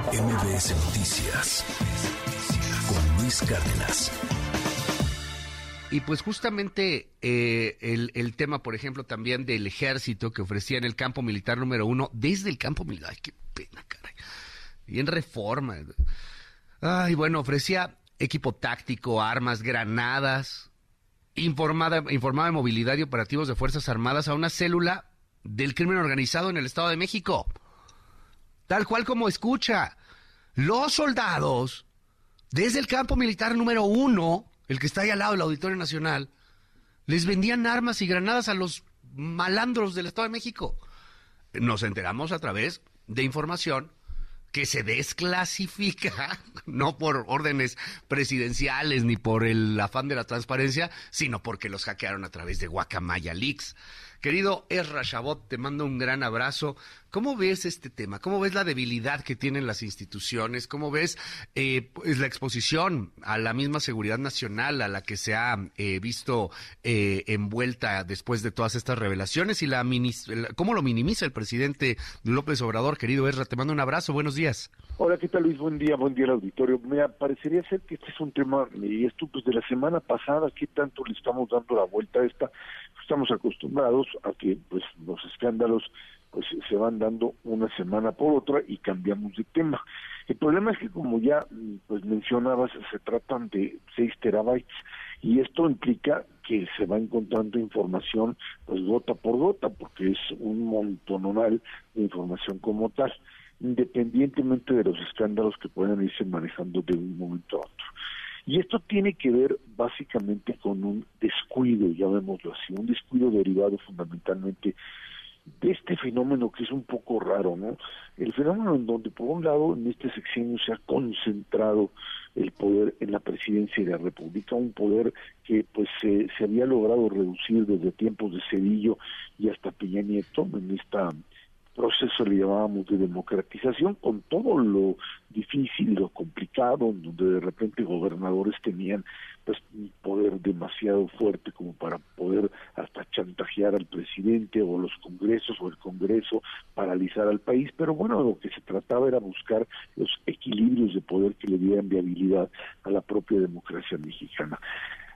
MBS Noticias con Luis Cárdenas. Y pues justamente eh, el, tema, por ejemplo, también del ejército que ofrecía en el campo militar número uno, desde el campo militar, ay, qué pena, caray. Y en reforma. Ay, bueno, ofrecía equipo táctico, armas, granadas, informada, informaba de movilidad y operativos de Fuerzas Armadas a una célula del crimen organizado en el Estado de México. Tal cual como escucha. Los soldados, desde el campo militar número uno, el que está ahí al lado del Auditorio Nacional, les vendían armas y granadas a los malandros del Estado de México. Nos enteramos a través de información que se desclasifica, no por órdenes presidenciales ni por el afán de la transparencia, sino porque los hackearon a través de Guacamaya Leaks. Querido Ezra Chabot, te mando un gran abrazo. ¿Cómo ves este tema? ¿Cómo ves la debilidad que tienen las instituciones? ¿Cómo ves eh, pues, la exposición a la misma seguridad nacional a la que se ha eh, visto eh, envuelta después de todas estas revelaciones? y la, cómo lo minimiza el presidente López Obrador? Querido Ezra, te mando un abrazo. Buenos días. Hola, ¿qué tal Luis? Buen día, buen día al auditorio. Me parecería ser que este es un tema, y esto pues de la semana pasada, ¿qué tanto le estamos dando la vuelta a esta? estamos acostumbrados a que pues los escándalos pues se van dando una semana por otra y cambiamos de tema. El problema es que como ya pues mencionabas se tratan de 6 terabytes y esto implica que se va encontrando información pues gota por gota porque es un montonal de información como tal independientemente de los escándalos que puedan irse manejando de un momento a otro. Y esto tiene que ver básicamente con un descuido, llamémoslo así, un descuido derivado fundamentalmente de este fenómeno que es un poco raro, ¿no? El fenómeno en donde, por un lado, en este sexenio se ha concentrado el poder en la presidencia de la República, un poder que pues se, se había logrado reducir desde tiempos de Cedillo y hasta Peña Nieto en esta proceso le llamábamos de democratización, con todo lo difícil, lo complicado, donde de repente gobernadores tenían pues un poder demasiado fuerte como para poder hasta chantajear al presidente o los congresos o el congreso, paralizar al país, pero bueno, lo que se trataba era buscar los equilibrios de poder que le dieran viabilidad a la propia democracia mexicana.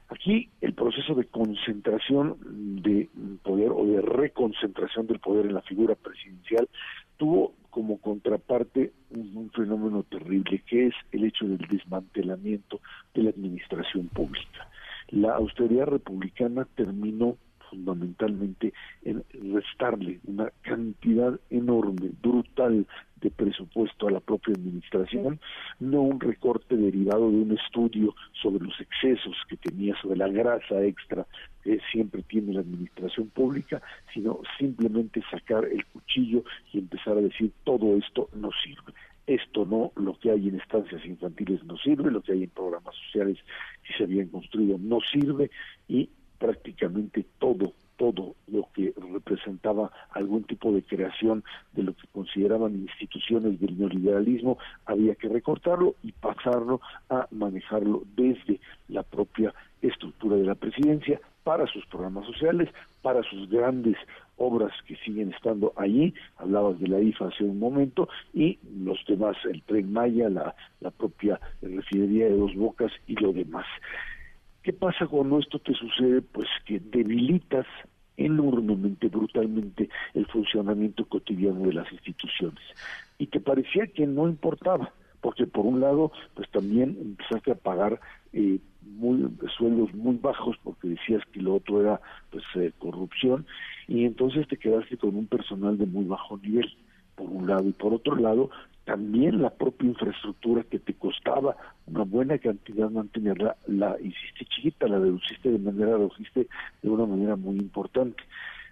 Aquí el proceso de concentración de poder o de reconcentración del poder en la figura presidencial tuvo como contraparte un, fenómeno terrible que es el hecho del desmantelamiento de la administración pública. La austeridad republicana terminó fundamentalmente en restarle una cantidad enorme, brutal de presupuesto a la propia administración, no un recorte derivado de un estudio sobre los excesos que tenía, sobre la grasa extra que siempre tiene la administración pública, sino simplemente sacar el cuchillo y empezar a decir todo esto no sirve. Esto no, lo que hay en estancias infantiles no sirve, lo que hay en programas sociales que se habían construido no sirve y prácticamente todo, todo lo que representaba algún tipo de creación de lo que consideraban instituciones del neoliberalismo, había que recortarlo y pasarlo a manejarlo desde la propia estructura de la presidencia para sus programas sociales, para sus grandes obras que siguen estando allí, hablabas de la IFA hace un momento, y los demás, el tren Maya, la, la propia refinería de Dos Bocas y lo demás. ¿Qué pasa cuando esto te sucede? Pues que debilitas enormemente, brutalmente el funcionamiento cotidiano de las instituciones. Y te parecía que no importaba, porque por un lado, pues también empezaste a pagar eh, muy, sueldos muy bajos, porque decías que lo otro era pues eh, corrupción, y entonces te quedaste con un personal de muy bajo nivel por un lado y por otro lado también la propia infraestructura que te buena cantidad mantenerla, la hiciste chiquita, la reduciste de manera, hiciste de una manera muy importante.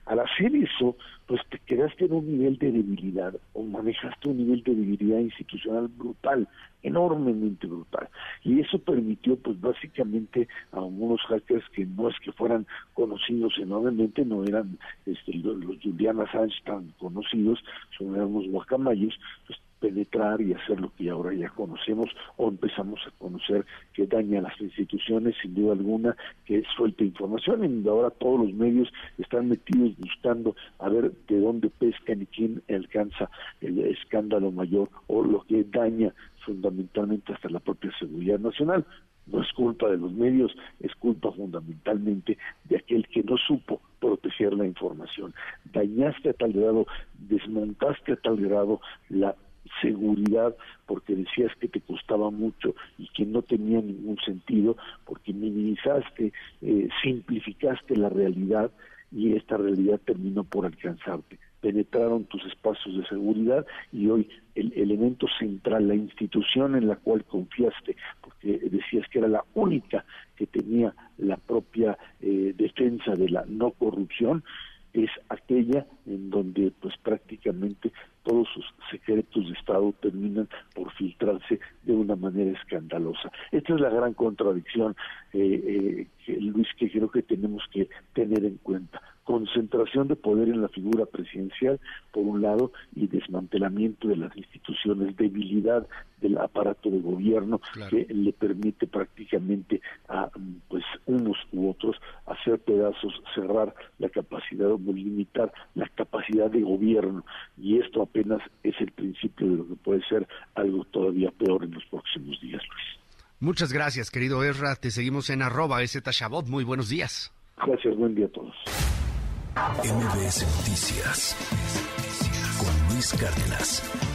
Al hacer eso, pues te quedaste en un nivel de debilidad o manejaste un nivel de debilidad institucional brutal, enormemente brutal. Y eso permitió, pues básicamente, a unos hackers que no es que fueran conocidos enormemente, no eran este, los, Juliana Assange tan conocidos, son unos guacamayos, pues penetrar y hacer lo que ahora ya conocemos o empezamos a conocer que daña las instituciones sin duda alguna, que suelta información y ahora todos los medios están metidos buscando a ver de dónde pescan y quién alcanza el escándalo mayor o lo que daña fundamentalmente hasta la propia seguridad nacional. No es culpa de los medios, es culpa fundamentalmente de aquel que no supo proteger la información. Dañaste a tal grado, desmontaste a tal grado la seguridad porque decías que te costaba mucho y que no tenía ningún sentido, porque minimizaste, eh, simplificaste la realidad y esta realidad terminó por alcanzarte. Penetraron tus espacios de seguridad y hoy el elemento central, la institución en la cual confiaste, porque decías que era la única que tenía la propia eh, defensa de la no corrupción, es aquella en donde pues prácticamente todos sus secretos de Estado terminan por filtrarse de una manera escandalosa. Esta es la gran contradicción, eh, eh, Luis, que creo que tenemos que tener en cuenta concentración de poder en la figura presidencial, por un lado, y desmantelamiento de las instituciones, debilidad del aparato de gobierno que le permite prácticamente a pues unos u otros hacer pedazos, cerrar la capacidad o limitar la capacidad de gobierno y esto apenas es el principio de lo que puede ser algo todavía peor en los próximos días, Luis. Muchas gracias, querido Erra. Te seguimos en arroba Shabot. Muy buenos días. Gracias, buen día a todos. MBS Noticias con Luis Cárdenas.